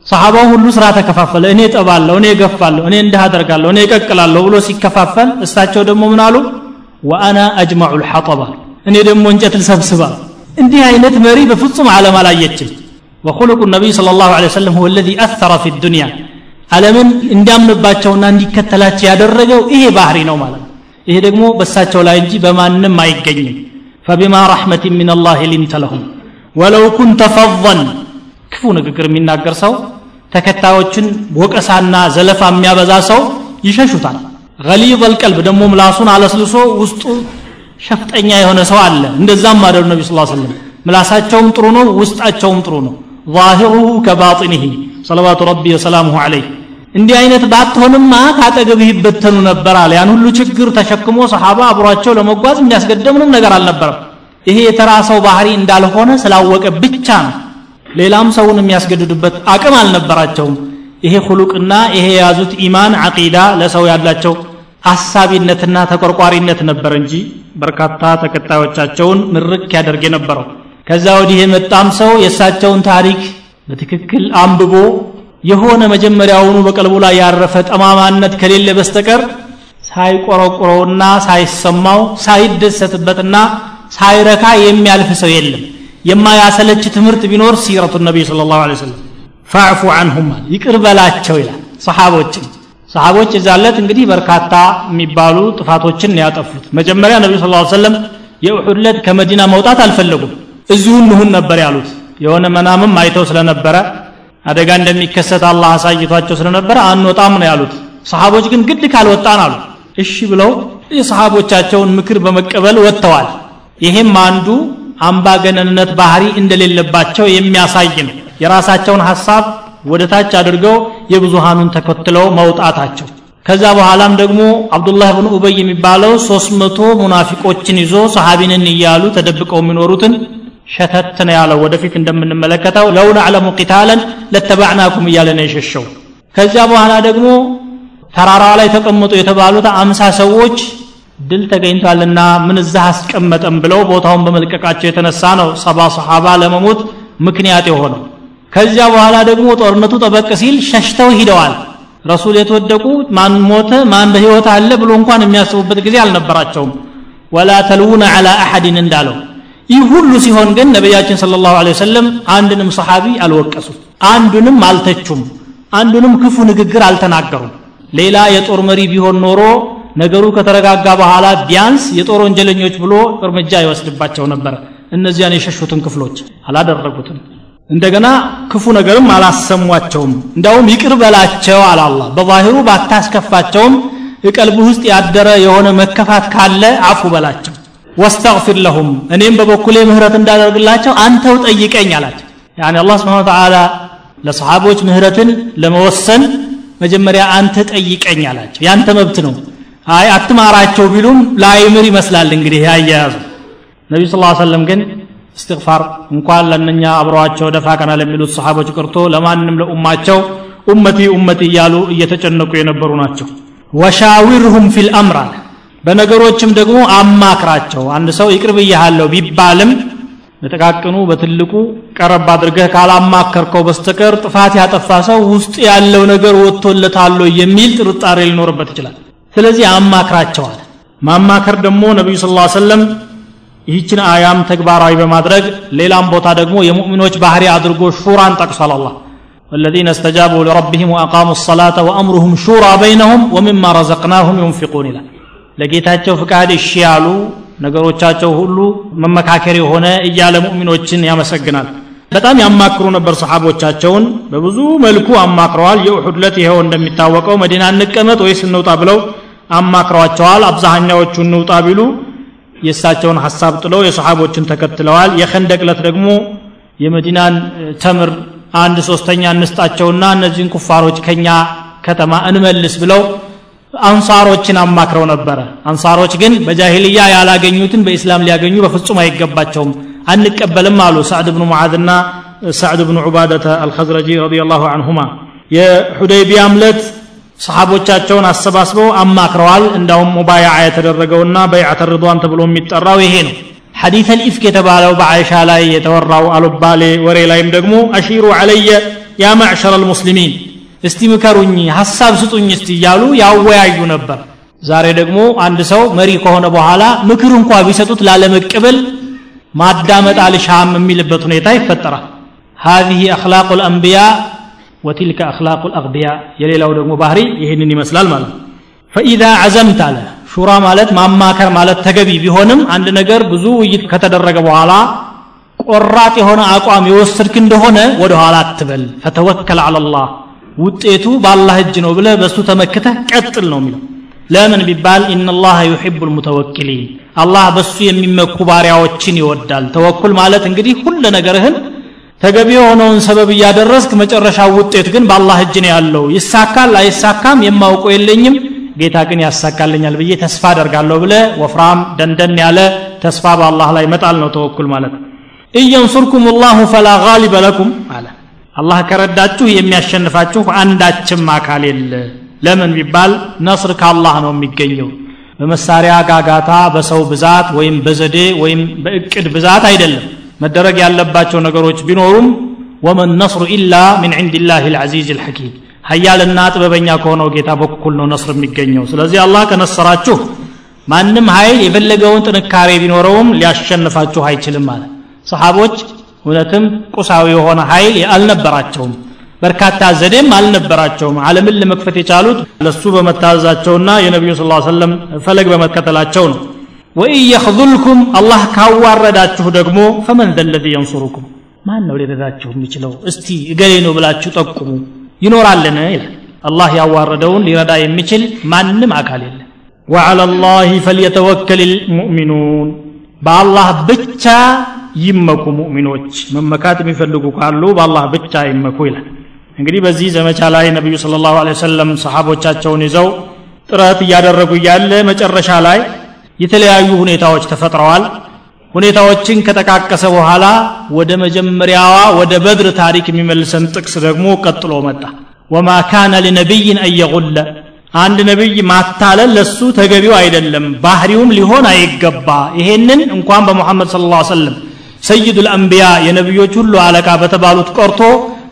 ሰሓባው ሁሉ ስራ ተከፋፈለ። እኔ ጠባለሁ እኔ ገፋለሁ እኔ እንዲህ አደርጋለሁ እኔ እቀቅላለሁ ብሎ ሲከፋፈል እሳቸው ደግሞ ምን አሉ? ወአና አጅማዑ ልሐጠባ እኔ ደግሞ እንጨት ልሰብስባ እንዲህ አይነት መሪ በፍጹም ዓለም አላየችም። ወኹልቁ ነቢይ ስለ ላሁ ሰለም ሁወ ለዚ አሰረ ፊ ዱንያ ዓለምን እንዲያምንባቸውና እንዲከተላቸው ያደረገው ይሄ ባህሪ ነው ማለት ነው። ይሄ ደግሞ በሳቸው ላይ እንጂ በማንም አይገኝም። ፈቢማ ረሕመትን ምን ላህ ሊንተ ለሁም። ወለው ኩንተ ፈظን ክፉ ንግግር የሚናገር ሰው ተከታዮችን ወቀሳና ዘለፋ የሚያበዛ ሰው ይሸሹታል። ገሊዝ ደግሞ ምላሱን አለስልሶ ውስጡ ሸፍጠኛ የሆነ ሰው አለ እንደዛም አደሩ ነቢ ስ ሰለም ምላሳቸውም ጥሩ ነው ውስጣቸውም ጥሩ ነው ظاهره كباطنه صلوات ربي وسلامه عليه እንዲህ አይነት ባትሆንማ ካጠገብህ ይበተኑ ነበር አለ ያን ሁሉ ችግር ተሸክሞ ሰሓባ አብሯቸው ለመጓዝ የሚያስገደ ምንም ነገር አልነበረም ይሄ የተራ ሰው ባህሪ እንዳልሆነ ስላወቀ ብቻ ነው ሌላም ሰውን የሚያስገድዱበት አቅም አልነበራቸውም ይሄ ሁሉቅና ይሄ የያዙት ኢማን አቂዳ ለሰው ያላቸው አሳቢነትና ተቆርቋሪነት ነበር እንጂ በርካታ ተከታዮቻቸውን ምርክ ያደርግ የነበረው። ከዛ ወዲህ የመጣም ሰው የእሳቸውን ታሪክ በትክክል አንብቦ የሆነ መጀመሪያውኑ በቀልቡ ላይ ያረፈ ጠማማነት ከሌለ በስተቀር ሳይቆረቁረውና ሳይሰማው ሳይደሰትበትና ሳይረካ የሚያልፍ ሰው የለም። የማያሰለች ትምህርት ቢኖር ሲረቱ ነቢይ ስለ ላሁ ሰለም ፋዕፉ አንሁም ይቅር ይላል ሰሓቦችን ሰሓቦች የዛለት እንግዲህ በርካታ የሚባሉ ጥፋቶችን ያጠፉት። መጀመሪያ ነቢዩ ስ ሰለም የኡሑድ ከመዲና መውጣት አልፈለጉም። እዚሁ እንሁን ነበር ያሉት። የሆነ መናምም አይተው ስለነበረ አደጋ እንደሚከሰት አላህ አሳይቷቸው ስለነበረ አንወጣም ነው ያሉት። ሰሓቦች ግን ግድ ካልወጣን አሉ። እሺ ብለው የሰሓቦቻቸውን ምክር በመቀበል ወጥተዋል። ይሄም አንዱ አምባገነንነት ባህሪ እንደሌለባቸው የሚያሳይ ነው። የራሳቸውን ሐሳብ ወደ ታች አድርገው የብዙሃኑን ተከትለው መውጣታቸው። ከዛ በኋላም ደግሞ አብዱላህ ብን ኡበይ የሚባለው ሶስት መቶ ሙናፊቆችን ይዞ ሰሃቢንን እያሉ ተደብቀው የሚኖሩትን ሸተት ነው ያለው ወደፊት እንደምንመለከተው። ለው ነዕለሙ ቂታለን ለተባዕናኩም እያለ ነው የሸሸው። ከዚያ በኋላ ደግሞ ተራራ ላይ ተቀመጡ የተባሉት አምሳ ሰዎች ድል ተገኝቷልና ምን እዛ አስቀመጠም ብለው ቦታውን በመልቀቃቸው የተነሳ ነው ሰባ ሰሓባ ለመሞት ምክንያት የሆነው ከዚያ በኋላ ደግሞ ጦርነቱ ጠበቅ ሲል ሸሽተው ሂደዋል። ረሱል የተወደቁ ማን ሞተ ማን በህይወት አለ ብሎ እንኳን የሚያስቡበት ጊዜ አልነበራቸውም። ወላ ተልውነ ዐላ አሐድን እንዳለው። ይህ ሁሉ ሲሆን ግን ነቢያችን ስለ ላሁ ወሰለም አንድንም ሰሓቢ አልወቀሱም አንዱንም አልተቹም አንዱንም ክፉ ንግግር አልተናገሩም። ሌላ የጦር መሪ ቢሆን ኖሮ ነገሩ ከተረጋጋ በኋላ ቢያንስ የጦር ወንጀለኞች ብሎ እርምጃ ይወስድባቸው ነበር። እነዚያን የሸሹትን ክፍሎች አላደረጉትም እንደገና ክፉ ነገርም አላሰሟቸውም። እንዳውም ይቅር በላቸው አለ አላ በዛሂሩ ባታስከፋቸውም እቀልብ ውስጥ ያደረ የሆነ መከፋት ካለ አፉ በላቸው። ወስተግፊር ለሁም እኔም በበኩሌ ምህረት እንዳደርግላቸው አንተው ጠይቀኝ አላቸው። ያኒ አላህ ስብሓን ተዓላ ለሰሓቦች ምህረትን ለመወሰን መጀመሪያ አንተ ጠይቀኝ አላቸው። ያንተ መብት ነው። አይ አትማራቸው ቢሉም ላይምር ይመስላል እንግዲህ ያያያዙ ነቢዩ ስ ሰለም ግን እስትግፋር እንኳን ለእነኛ አብረዋቸው ደፋ ቀና ለሚሉት ሰሓቦች ቀርቶ ለማንም ለኡማቸው ኡመቲ ኡመቲ እያሉ እየተጨነቁ የነበሩ ናቸው። ወሻዊርሁም ፊል አምር አለ በነገሮችም ደግሞ አማክራቸው። አንድ ሰው ይቅር ብያሃለሁ ቢባልም በጠቃቅኑ በትልቁ ቀረብ አድርገህ ካላማከርከው በስተቀር ጥፋት ያጠፋ ሰው ውስጥ ያለው ነገር ወጥቶለታል የሚል ጥርጣሬ ሊኖርበት ይችላል። ስለዚህ አማክራቸዋል። ማማከር ደግሞ ነቢዩ ስ ሰለም ይህችን አያም ተግባራዊ በማድረግ ሌላም ቦታ ደግሞ የሙእሚኖች ባህሪ አድርጎ ሹራን ጠቅሷል አላህ والذين استجابوا لربهم وأقاموا الصلاة وأمرهم شورى بينهم ومما رزقناهم ينفقون إلى ለጌታቸው ፍቃድ እሺ ያሉ ነገሮቻቸው ሁሉ መመካከር የሆነ እያለ ሙእሚኖችን ያመሰግናል በጣም ያማክሩ ነበር ሰሓቦቻቸውን በብዙ መልኩ አማክረዋል የኡሑድ ለት ይኸው እንደሚታወቀው መዲና እንቀመጥ ወይስ እንውጣ ብለው አማክረዋቸዋል አብዛኛዎቹ እንውጣ ቢሉ የእሳቸውን ሐሳብ ጥለው የሰሓቦችን ተከትለዋል። የኸንደቅ ለት ደግሞ የመዲናን ተምር አንድ ሶስተኛ እንስጣቸውና እነዚህን ኩፋሮች ከኛ ከተማ እንመልስ ብለው አንሳሮችን አማክረው ነበረ። አንሳሮች ግን በጃሂልያ ያላገኙትን በኢስላም ሊያገኙ በፍጹም አይገባቸውም አንቀበልም አሉ ሳዕድ ብኑ ሙዓዝና ሳዕድ ብኑ ዑባደተ አልኸዝረጂ ረዲየላሁ አንሁማ። የሑደይቢያም ለት ሰሓቦቻቸውን አሰባስበው አማክረዋል እንዳውም ሙባያዓ የተደረገውና በይዓተ ርድዋን ተብሎ የሚጠራው ይሄ ነው ሐዲተ ልኢፍክ የተባለው በአይሻ ላይ የተወራው አሉባሌ ወሬ ላይም ደግሞ አሺሩ አለየ ያ ማዕሸረ ልሙስሊሚን እስቲ ምከሩኝ ሐሳብ ስጡኝ እስቲ እያሉ ያወያዩ ነበር ዛሬ ደግሞ አንድ ሰው መሪ ከሆነ በኋላ ምክር እንኳ ቢሰጡት ላለመቀበል ማዳመጥ አልሻም የሚልበት ሁኔታ ይፈጠራል هذه أخلاق الأنبياء ወቲልከ አክላቁ አቅብያ የሌላው ደግሞ ባህሪ ይህንን ይመስላል ማለት ነው። ፈኢዛ አዘምት አለ። ሹራ ማለት ማማከር ማለት ተገቢ ቢሆንም አንድ ነገር ብዙ ውይይት ከተደረገ በኋላ ቆራጥ የሆነ አቋም የወሰድክ እንደሆነ ወደ ኋላ አትበል። ፈተወከል አላላህ ውጤቱ በአላህ እጅ ነው ብለ በእሱ ተመክተህ ቀጥል ነው የሚለው። ለምን ቢባል ኢናላህ ዩሕቡ ልሙተወኪሊን አላህ በሱ የሚመኩ ባሪያዎችን ይወዳል። ተወኩል ማለት እንግዲህ ሁለ ነገርህን ተገቢ የሆነውን ሰበብ እያደረስክ መጨረሻ ውጤት ግን በአላህ እጅ ነው ያለው። ይሳካል አይሳካም የማውቀው የለኝም ጌታ ግን ያሳካልኛል ብዬ ተስፋ አደርጋለሁ ብለ ወፍራም ደንደን ያለ ተስፋ በአላህ ላይ መጣል ነው ተወኩል ማለት እየንሱርኩም ላሁ ፈላ ጋሊበ ለኩም አለ። አላህ ከረዳችሁ የሚያሸንፋችሁ አንዳችም አካል የለ። ለምን ቢባል ነስር ከአላህ ነው የሚገኘው። በመሳሪያ ጋጋታ በሰው ብዛት ወይም በዘዴ ወይም በእቅድ ብዛት አይደለም መደረግ ያለባቸው ነገሮች ቢኖሩም ወመን ነስሩ ኢላ ምን ዕንድላህ ልዓዚዝ ልሐኪም ሀያልና ጥበበኛ ከሆነው ጌታ በኩል ነው ነስር የሚገኘው። ስለዚህ አላህ ከነሰራችሁ ማንም ኃይል የፈለገውን ጥንካሬ ቢኖረውም ሊያሸንፋችሁ አይችልም ማለት ሰሓቦች እውነትም ቁሳዊ የሆነ ኃይል አልነበራቸውም። በርካታ ዘዴም አልነበራቸውም። ዓለምን ለመክፈት የቻሉት ለሱ በመታዘዛቸውና የነቢዩ ስ ሰለም ፈለግ በመከተላቸው ነው ወኢን የኽዙልኩም አላህ ካዋረዳችሁ ደግሞ ፈመን ዘ ለዚ የንሱሩኩም ማን ነው ሊረዳችሁ የሚችለው እስቲ እገሌ ነው ብላችሁ ጠቁሙ ይኖራልን ይላል አላህ ያዋረደውን ሊረዳ የሚችል ማንም አካል የለም وعلى الله فليتوكل المؤمنون በአላህ ብቻ ይመኩ ሙእሚኖች መመካት የሚፈልጉ ካሉ በአላህ ብቻ ይመኩ ይላል እንግዲህ በዚህ ዘመቻ ላይ ነቢዩ ስለ ላሁ ወሰለም ሰሓቦቻቸውን ይዘው ጥረት እያደረጉ እያለ መጨረሻ ላይ የተለያዩ ሁኔታዎች ተፈጥረዋል። ሁኔታዎችን ከጠቃቀሰ በኋላ ወደ መጀመሪያዋ ወደ በድር ታሪክ የሚመልሰን ጥቅስ ደግሞ ቀጥሎ መጣ። ወማ ካነ ሊነቢይን አየጉለ አንድ ነቢይ ማታለል ለሱ ተገቢው አይደለም ባህሪውም ሊሆን አይገባ። ይሄንን እንኳን በሙሐመድ ስለ ላ ሰለም ሰይዱ ልአንቢያ የነቢዮች ሁሉ አለቃ በተባሉት ቀርቶ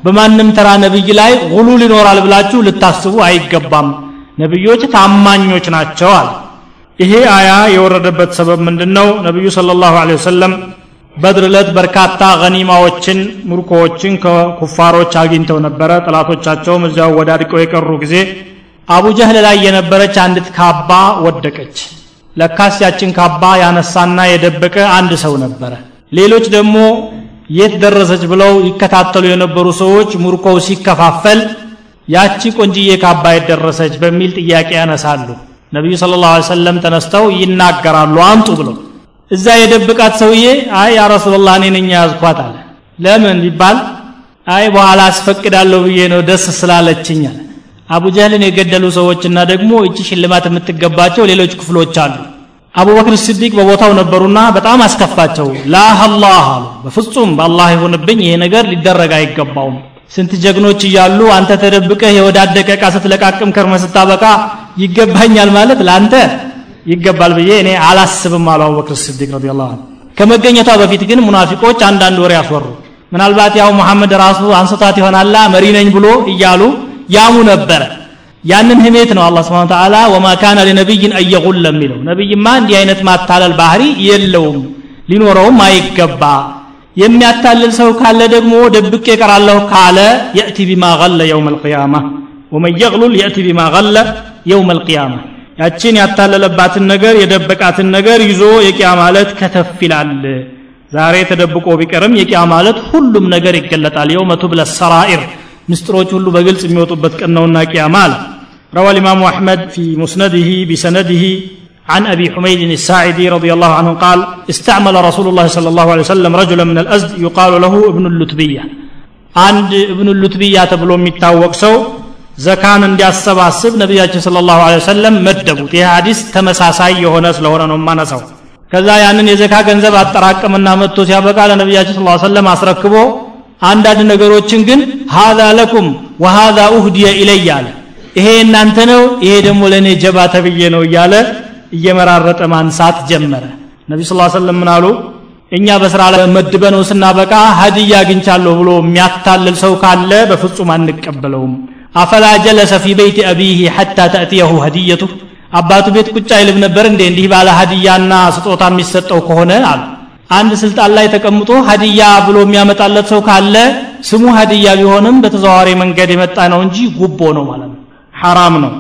በማንም ተራ ነቢይ ላይ ጉሉል ይኖራል ብላችሁ ልታስቡ አይገባም። ነቢዮች ታማኞች ናቸው አለ ይሄ አያ የወረደበት ሰበብ ምንድን ነው ነቢዩ ስለ ላሁ ወሰለም በድር ዕለት በርካታ ገኒማዎችን ምርኮዎችን ከኩፋሮች አግኝተው ነበረ። ጠላቶቻቸውም እዚያው ወዳድቀው የቀሩ ጊዜ አቡ ላይ የነበረች አንዲት ካባ ወደቀች። ለካስ ያችን ካባ ያነሳና የደበቀ አንድ ሰው ነበረ። ሌሎች ደግሞ የት ደረሰች ብለው ይከታተሉ የነበሩ ሰዎች ሙርኮው ሲከፋፈል ያቺ ቆንጅዬ ካባ የት ደረሰች በሚል ጥያቄ ያነሳሉ ነቢዩ ስለ ላሁ ሰለም ተነስተው ይናገራሉ አምጡ ብለው እዛ የደብቃት ሰውዬ አይ ያ ረሱላላህ እኔ ነኝ ያዝኳት አለ። ለምን ቢባል አይ በኋላ አስፈቅዳለሁ ብዬ ነው ደስ ስላለችኝ አለ። አቡ ጀህልን የገደሉ ሰዎችና ደግሞ እቺ ሽልማት የምትገባቸው ሌሎች ክፍሎች አሉ። አቡበክር ስዲቅ በቦታው ነበሩና በጣም አስከፋቸው። ላህ አላህ አሉ። በፍጹም በአላህ ይሁንብኝ ይሄ ነገር ሊደረግ አይገባውም። ስንት ጀግኖች እያሉ አንተ ተደብቀህ የወዳደቀ ዕቃ ስትለቃቅም ከርመ ስታበቃ ይገባኛል ማለት ለአንተ ይገባል ብዬ እኔ አላስብም አሉ አቡበክር ስዲቅ ረዲ ላሁ ከመገኘቷ በፊት ግን ሙናፊቆች አንዳንድ ወሬ ያስወሩ ምናልባት ያው መሐመድ ራሱ አንስቷት ይሆናላ መሪ ነኝ ብሎ እያሉ ያሙ ነበረ። ያንን ህሜት ነው አላ ስብን ተዓላ ወማ ካነ ሊነቢይን አየጉል የሚለው። ነቢይማ እንዲህ አይነት ማታለል ባህሪ የለውም ሊኖረውም አይገባ። የሚያታልል ሰው ካለ ደግሞ ደብቄ ቀራለሁ ካለ የእቲ ቢማ ገለ የውም አልቅያማ ወመን የግሉል የእቲ ቢማ ገለ የውም አልቅያማ ያችን ያታለለባትን ነገር የደበቃትን ነገር ይዞ የቂያ ማለት ከተፍ ይላል ዛሬ ተደብቆ ቢቀርም የቂያ ማለት ሁሉም ነገር ይገለጣል የውመ ቱብለ ሰራኢር ምስጢሮች ሁሉ በግልጽ የሚወጡበት ቀን ነውና ቂያማ አለ روى الإمام أحمد في مسنده بسنده عن أبي حميد الساعدي رضي الله عنه قال استعمل رسول الله صلى الله عليه وسلم رجلا من الأزد يقال له ابن اللتبية عند ابن اللتبية تبلو ميتاوق سو ዘካን እንዲያሰባስብ ነቢያችን ስለ ላሁ ወሰለም መደቡት። ይህ ሀዲስ ተመሳሳይ የሆነ ስለሆነ ነው ማነሳው ከዛ ያንን የዘካ ገንዘብ አጠራቅምና መጥቶ ሲያበቃ ለነቢያችን ስለ ሰለም አስረክቦ አንዳንድ ነገሮችን ግን ሃዛ ለኩም ወሃዛ ኡህድየ ኢለይ አለ። ይሄ እናንተ ነው ይሄ ደግሞ ለእኔ ጀባ ተብዬ ነው እያለ እየመራረጠ ማንሳት ጀመረ። ነቢ ስ ሰለም ምን አሉ? እኛ በስራ ላይ መድበነው ስናበቃ ሀዲያ አግኝቻለሁ ብሎ የሚያታልል ሰው ካለ በፍጹም አንቀበለውም አፈላ ጀለሰ ፊ በይት አቢህ ሐታ ተእትየሁ ሀዲየቱ አባቱ ቤት ቁጭ አይልም ነበር እንዴ እንዲህ ባለ ሀዲያና ስጦታ የሚሰጠው ከሆነ አሉ አንድ ስልጣን ላይ ተቀምጦ ሀዲያ ብሎ የሚያመጣለት ሰው ካለ ስሙ ሀዲያ ቢሆንም በተዘዋዋሪ መንገድ የመጣ ነው እንጂ ጉቦ ነው ማለት ነው ሐራም ነው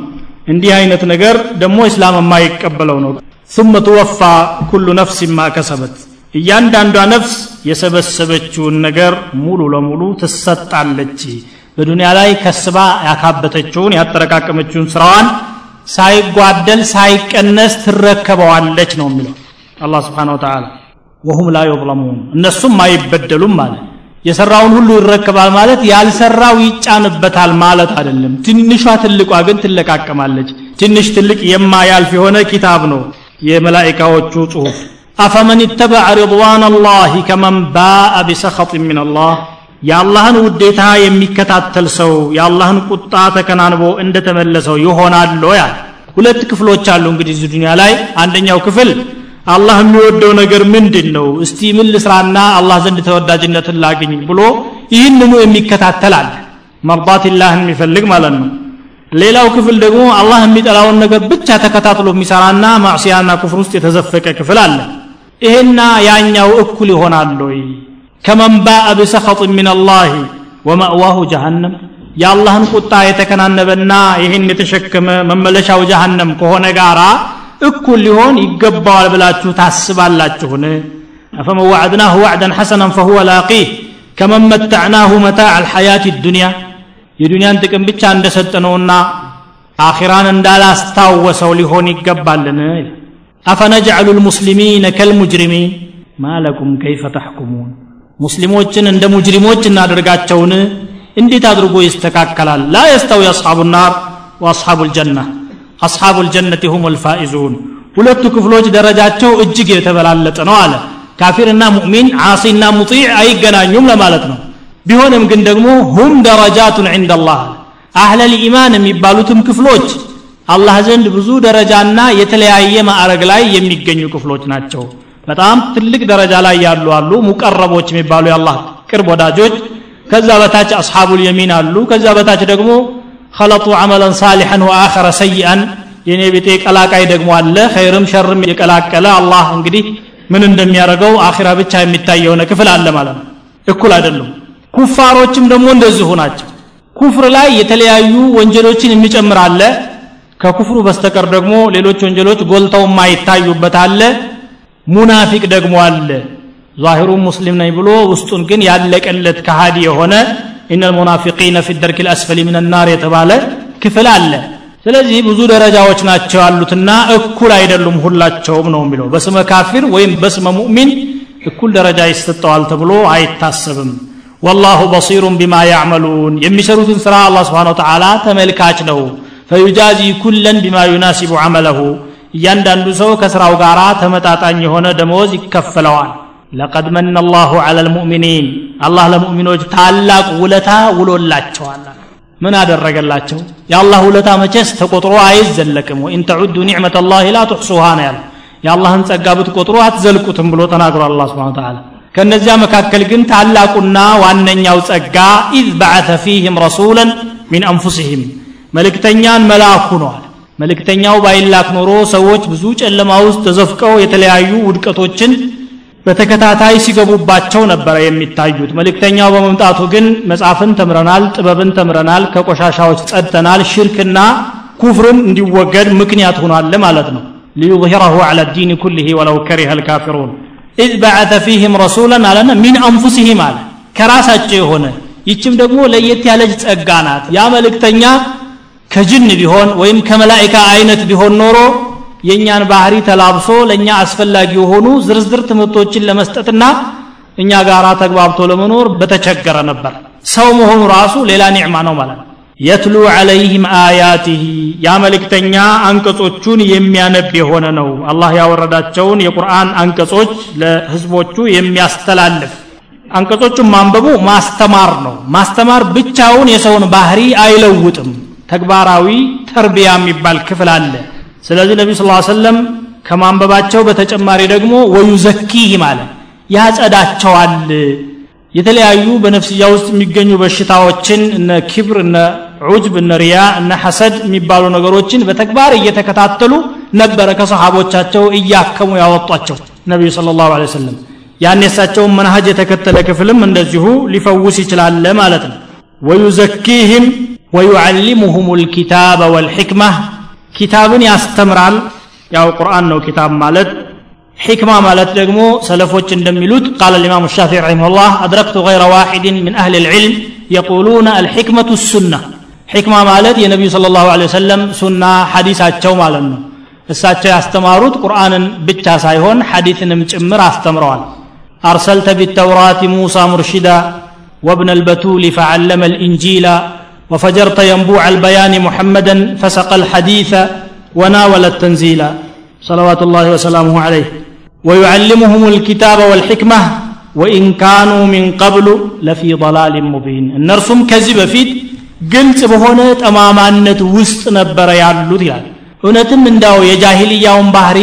እንዲህ አይነት ነገር ደግሞ እስላም የማይቀበለው ነው ثم توفى كل نفس ما كسبت እያንዳንዷ ነፍስ የሰበሰበችውን ነገር ሙሉ ለሙሉ ትሰጣለች በዱንያ ላይ ከስባ ያካበተችውን ያጠረቃቀመችውን ስራዋን ሳይጓደል ሳይቀነስ ትረከበዋለች ነው የሚለው። አላህ ስብሓን ወተላ ወሁም ላ ዩظለሙን እነሱም አይበደሉም ማለት የሰራውን ሁሉ ይረከባል ማለት ያልሰራው ይጫንበታል ማለት አይደለም። ትንሿ ትልቋ ግን ትለቃቀማለች። ትንሽ ትልቅ የማያልፍ የሆነ ኪታብ ነው የመላይካዎቹ ጽሁፍ አፈመን ይተበዐ ሪضዋን አላህ ከመን ባአ ቢሰኸጥ ምን አላህ የአላህን ውዴታ የሚከታተል ሰው የአላህን ቁጣ ተከናንቦ እንደተመለሰው ይሆናል ያል ሁለት ክፍሎች አሉ እንግዲህ እዚህ ዱኒያ ላይ። አንደኛው ክፍል አላህ የሚወደው ነገር ምንድን ነው እስቲ ምን ልስራና አላህ ዘንድ ተወዳጅነትን ላግኝ ብሎ ይህንኑ የሚከታተል አለ። መርዳትላህን የሚፈልግ ማለት ነው። ሌላው ክፍል ደግሞ አላህ የሚጠላውን ነገር ብቻ ተከታትሎ የሚሰራና ማዕሲያና ኩፍር ውስጥ የተዘፈቀ ክፍል አለ። ይሄና ያኛው እኩል ይሆናል ከመን ባአ ብሰኸጥ ምን አላህ ወመእዋሁ ጀሃነም የአላህን ቁጣ የተከናነበና ይህን የተሸከመ መመለሻው ጀሃነም ከሆነ ጋራ እኩል ሊሆን ይገባዋል ብላችሁ ታስባላችሁን አፈመን ዋዕድናሁ ዋዕደን ሐሰናን ፈሁወ ላቂህ ከመን መታዕናሁ መታዕ አልሐያት ዱንያ የዱንያን ጥቅም ብቻ እንደሰጠነውና አኺራን እንዳላስታወሰው ሊሆን ይገባልን አፈነጅዐሉ ልሙስሊሚነ ከልሙጅሪሚን ማለኩም ከይፈ ተሕኩሙን ሙስሊሞችን እንደ ሙጅሪሞች እናደርጋቸውን? እንዴት አድርጎ ይስተካከላል? ላ የስተዊ አስሓቡ ናር ወአስሓቡ ልጀና አስሓቡ ልጀነት ሁም ልፋኢዙን ሁለቱ ክፍሎች ደረጃቸው እጅግ የተበላለጠ ነው አለ። ካፊርና ሙእሚን ዓሲና ሙጢዕ አይገናኙም ለማለት ነው። ቢሆንም ግን ደግሞ هم درجات عند الله أهل الإيمان የሚባሉትም ክፍሎች አላህ ዘንድ ብዙ ደረጃና የተለያየ ማዕረግ ላይ የሚገኙ ክፍሎች ናቸው በጣም ትልቅ ደረጃ ላይ ያሉ አሉ። ሙቀረቦች የሚባሉ የአላህ ቅርብ ወዳጆች። ከዛ በታች أصحاب اليمين አሉ። ከዛ በታች ደግሞ خلطوا عملا صالحا وآخر سيئا የኔ ቤቴ ቀላቃይ ደግሞ አለ። ኸይርም ሸርም የቀላቀለ አላህ እንግዲህ ምን እንደሚያደርገው አኺራ ብቻ የሚታይ የሆነ ክፍል አለ ማለት ነው። እኩል አይደሉም። ኩፋሮችም ደግሞ እንደዚሁ ናቸው። ኩፍር ላይ የተለያዩ ወንጀሎችን የሚጨምር አለ። ከኩፍሩ በስተቀር ደግሞ ሌሎች ወንጀሎች ጎልተው የማይታዩበት አለ ሙናፊቅ ደግሞ አለ። ዛሂሩ ሙስሊም ነኝ ብሎ ውስጡን ግን ያለቀለት ከሃዲ የሆነ ኢነ ልሙናፊቂነ ፊ ደርክ ልአስፈሊ ምን ናር የተባለ ክፍል አለ። ስለዚህ ብዙ ደረጃዎች ናቸው ያሉትና እኩል አይደሉም ሁላቸውም ነው የሚለው። በስመ ካፊር ወይም በስመ ሙእሚን እኩል ደረጃ ይሰጠዋል ተብሎ አይታሰብም። ወላሁ በሲሩን ቢማ ያዕመሉን። የሚሰሩትን ስራ አላህ ስብሓን ወተዓላ ተመልካች ነው። ፈዩጃዚ ኩለን ቢማ ዩናሲቡ አመለሁ እያንዳንዱ ሰው ከስራው ጋር ተመጣጣኝ የሆነ ደመወዝ ይከፈለዋል። ለቀድ መነ አላሁ ዐላ ልሙእሚኒን አላህ ለሙእሚኖች ታላቅ ውለታ ውሎላቸዋል። ምን አደረገላቸው? የአላህ ውለታ መቼስ ተቆጥሮ አይዘለቅም። وإن تعدوا نعمة الله لا تحصوها ነው ያለ የአላህን ጸጋ ብትቆጥሩ አትዘልቁትም ብሎ ተናግሯል አላህ سبحانه وتعالى ከእነዚያ መካከል ግን ታላቁና ዋነኛው ጸጋ إذ بعث فيهم رسولا من أنفسهم መልእክተኛን መላኩ ነው መልእክተኛው ባይላክ ኖሮ ሰዎች ብዙ ጨለማ ውስጥ ተዘፍቀው የተለያዩ ውድቀቶችን በተከታታይ ሲገቡባቸው ነበረ የሚታዩት። መልእክተኛው በመምጣቱ ግን መጽሐፍን ተምረናል ጥበብን ተምረናል ከቆሻሻዎች ጸድተናል ሽርክና ኩፍርን እንዲወገድ ምክንያት ሆኗል ማለት ነው። ليظهره على الدين كله ولو كره الكافرون إذ بعث فيهم رسولا አለና من أنفسهم አለ። ከራሳቸው የሆነ ይችም ደግሞ ለየት ያለች ጸጋ ናት። ያ መልእክተኛ ከጅን ቢሆን ወይም ከመላይካ አይነት ቢሆን ኖሮ የእኛን ባህሪ ተላብሶ ለእኛ አስፈላጊ የሆኑ ዝርዝር ትምህርቶችን ለመስጠትና እኛ ጋር ተግባብቶ ለመኖር በተቸገረ ነበር። ሰው መሆኑ ራሱ ሌላ ኒዕማ ነው ማለት ነው። የትሉ ዐለይህም አያቲህ ያ መልእክተኛ አንቀጾቹን የሚያነብ የሆነ ነው። አላህ ያወረዳቸውን የቁርአን አንቀጾች ለህዝቦቹ የሚያስተላልፍ አንቀጾቹን ማንበቡ ማስተማር ነው። ማስተማር ብቻውን የሰውን ባህሪ አይለውጥም ተግባራዊ ተርቢያ የሚባል ክፍል አለ። ስለዚህ ነቢ ስ ሰለም ከማንበባቸው በተጨማሪ ደግሞ ወዩዘኪህ ማለት ያጸዳቸዋል። የተለያዩ በነፍስያ ውስጥ የሚገኙ በሽታዎችን እነ ኪብር እነ ዑጅብ እነ ሪያ እነ ሐሰድ የሚባሉ ነገሮችን በተግባር እየተከታተሉ ነበረ ከሰሃቦቻቸው እያከሙ ያወጧቸው ነቢዩ ስለ ላሁ ለ ወሰለም ያን የሳቸውን የተከተለ ክፍልም እንደዚሁ ሊፈውስ ይችላል ማለት ነው። ወዩዘኪህም ወዩዓሊሙሁም ልኪታበ ወልሕክማ ኪታብን ያስተምራል ያው ቁርአን ነው ኪታብ ማለት ሕክማ ማለት ደግሞ ሰለፎች እንደሚሉት ቃል الإمام الشافعي رحمه الله أدركت غير واحد من أهل العلم يقولون الحكمة السنة ሕክማ ማለት የነቢዩ صلى الله عليه وسلم ሱና ሐዲሳቸው ማለት ነው እሳቸው ያስተማሩት ቁርአንን ብቻ ሳይሆን ሐዲትንም ጭምር አስተምረዋል أرسلت بالتوراة موسى مرشدا وابن البتول فعلم الإنجيل وفجرت ينبوع البيان محمدا فسقى الحديث وناول التنزيل صلوات الله وسلامه عليه ويعلمهم الكتاب والحكمة وإن كانوا من قبل لفي ضلال مبين النرسم كذب فيت ግልጽ በሆነ ጠማማነት ውስጥ ነበረ ያሉት ይላል እውነትም እንዳው የጃሂልያውን ባህሪ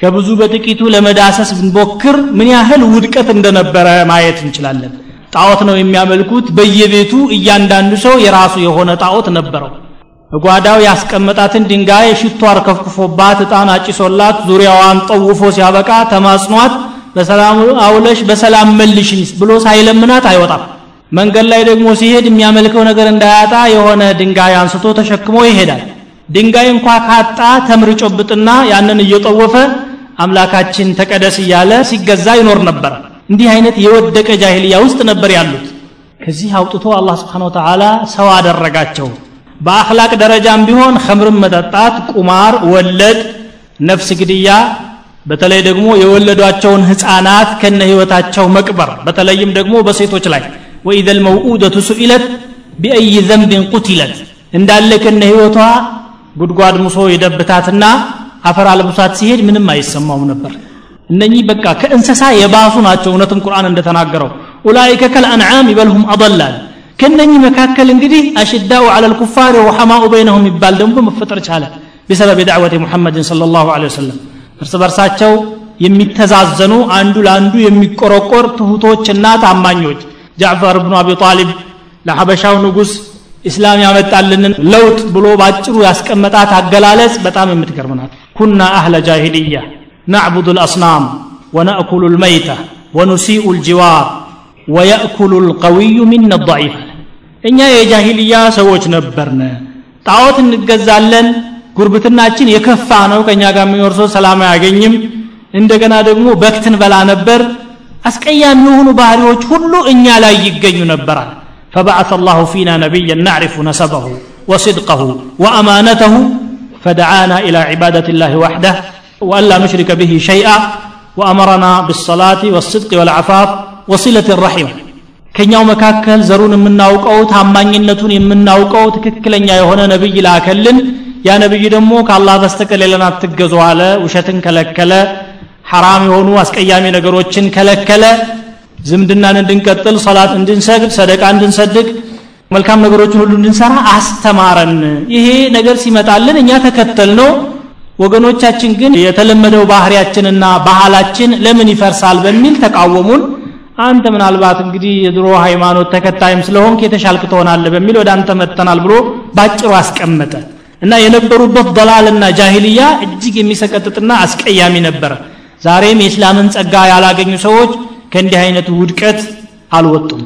ከብዙ በጥቂቱ ለመዳሰስ ብንሞክር ምን ያህል ውድቀት እንደነበረ ማየት እንችላለን ጣዖት ነው የሚያመልኩት። በየቤቱ እያንዳንዱ ሰው የራሱ የሆነ ጣዖት ነበረው። ጓዳው ያስቀመጣትን ድንጋይ ሽቶ አርከፍክፎባት እጣን አጭሶላት ዙሪያዋን ጠውፎ ሲያበቃ ተማጽኗት በሰላም አውለሽ በሰላም መልሽኝ ብሎ ሳይለምናት አይወጣም። መንገድ ላይ ደግሞ ሲሄድ የሚያመልከው ነገር እንዳያጣ የሆነ ድንጋይ አንስቶ ተሸክሞ ይሄዳል። ድንጋይ እንኳ ካጣ ተምር ጮብጥና ያንን እየጠወፈ አምላካችን ተቀደስ እያለ ሲገዛ ይኖር ነበር እንዲህ አይነት የወደቀ ጃሂልያ ውስጥ ነበር ያሉት። ከዚህ አውጥቶ አላህ ስብሓን ወተዓላ ሰው አደረጋቸው። በአክላቅ ደረጃም ቢሆን ከምርን መጠጣት ቁማር ወለድ ነፍስ ግድያ በተለይ ደግሞ የወለዷቸውን ህፃናት ከነ ህይወታቸው መቅበር በተለይም ደግሞ በሴቶች ላይ። ወኢዘ ልመውኡደቱ ሱኢለት ቢአይ ዘንብን ቁትለት እንዳለ ከነ ህይወቷ ጉድጓድ ሙሶ የደብታትና አፈር አልብሷት ሲሄድ ምንም አይሰማውም ነበር እነኚህ በቃ ከእንስሳ የባሱ ናቸው። እውነትም ቁርአን እንደተናገረው ኡላይከ ከልአንዓም ይበልሁም አضላል ከነኚህ መካከል እንግዲህ አሽዳኡ ዐላ ልኩፋር ወሐማኡ በይነሁም ይባል ደግሞ መፈጠር ቻለ። ቢሰበብ ዳዕወት ሙሐመድን صለ ላሁ ወሰለም እርስ በርሳቸው የሚተዛዘኑ አንዱ ለአንዱ የሚቆረቆር ትሁቶችና ታማኞች ጃዕፈር ብኑ አቢ ጣሊብ ለሐበሻው ንጉሥ ኢስላም ያመጣልንን ለውጥ ብሎ ባጭሩ ያስቀመጣት አገላለጽ በጣም የምትገርም ናት። ኩና አህለ ጃሂልያ نعبد الأصنام ونأكل الميتة ونسيء الجوار ويأكل القوي منا الضعيف. إن እኛ የጃሂልያ ሰዎች ነበርን ጣዖት እንገዛለን ጉርብትናችን የከፋ ነው ከእኛ ጋር የሚኖር ሰው ሰላም አያገኝም እንደገና ደግሞ በክትን በላ ነበር አስቀያሚ የሆኑ ባህሪዎች ሁሉ እኛ ላይ ይገኙ ነበራል فبعث الله فينا نبيا نعرف نسبه وصدقه وأمانته. فدعانا إلى عبادة الله وحده. وألا نشرك به شيئا وأمرنا بالصلاة والصدق والعفاف وصلة الرحم ከኛው መካከል ዘሩን የምናውቀው ታማኝነቱን የምናውቀው ትክክለኛ የሆነ ነብይ ላከልን ያ ነብይ ደግሞ ከአላህ በስተቀር ሌላን አትገዙ አለ ውሸትን ከለከለ ሐራም የሆኑ አስቀያሚ ነገሮችን ከለከለ ዝምድናን እንድንቀጥል ሰላት እንድንሰግድ ሰደቃ እንድንሰድቅ መልካም ነገሮችን ሁሉ እንድንሰራ አስተማረን ይሄ ነገር ሲመጣልን እኛ ተከተል ነው ወገኖቻችን ግን የተለመደው ባህሪያችንና ባህላችን ለምን ይፈርሳል በሚል ተቃወሙን። አንተ ምናልባት እንግዲህ የድሮ ሃይማኖት ተከታይም ስለሆንክ የተሻልክ ትሆናለህ በሚል ወደ አንተ መጥተናል ብሎ ባጭሩ አስቀመጠ። እና የነበሩበት ደላልና ጃሂልያ እጅግ የሚሰቀጥጥና አስቀያሚ ነበረ ዛሬም የእስላምን ጸጋ ያላገኙ ሰዎች ከእንዲህ አይነቱ ውድቀት አልወጡም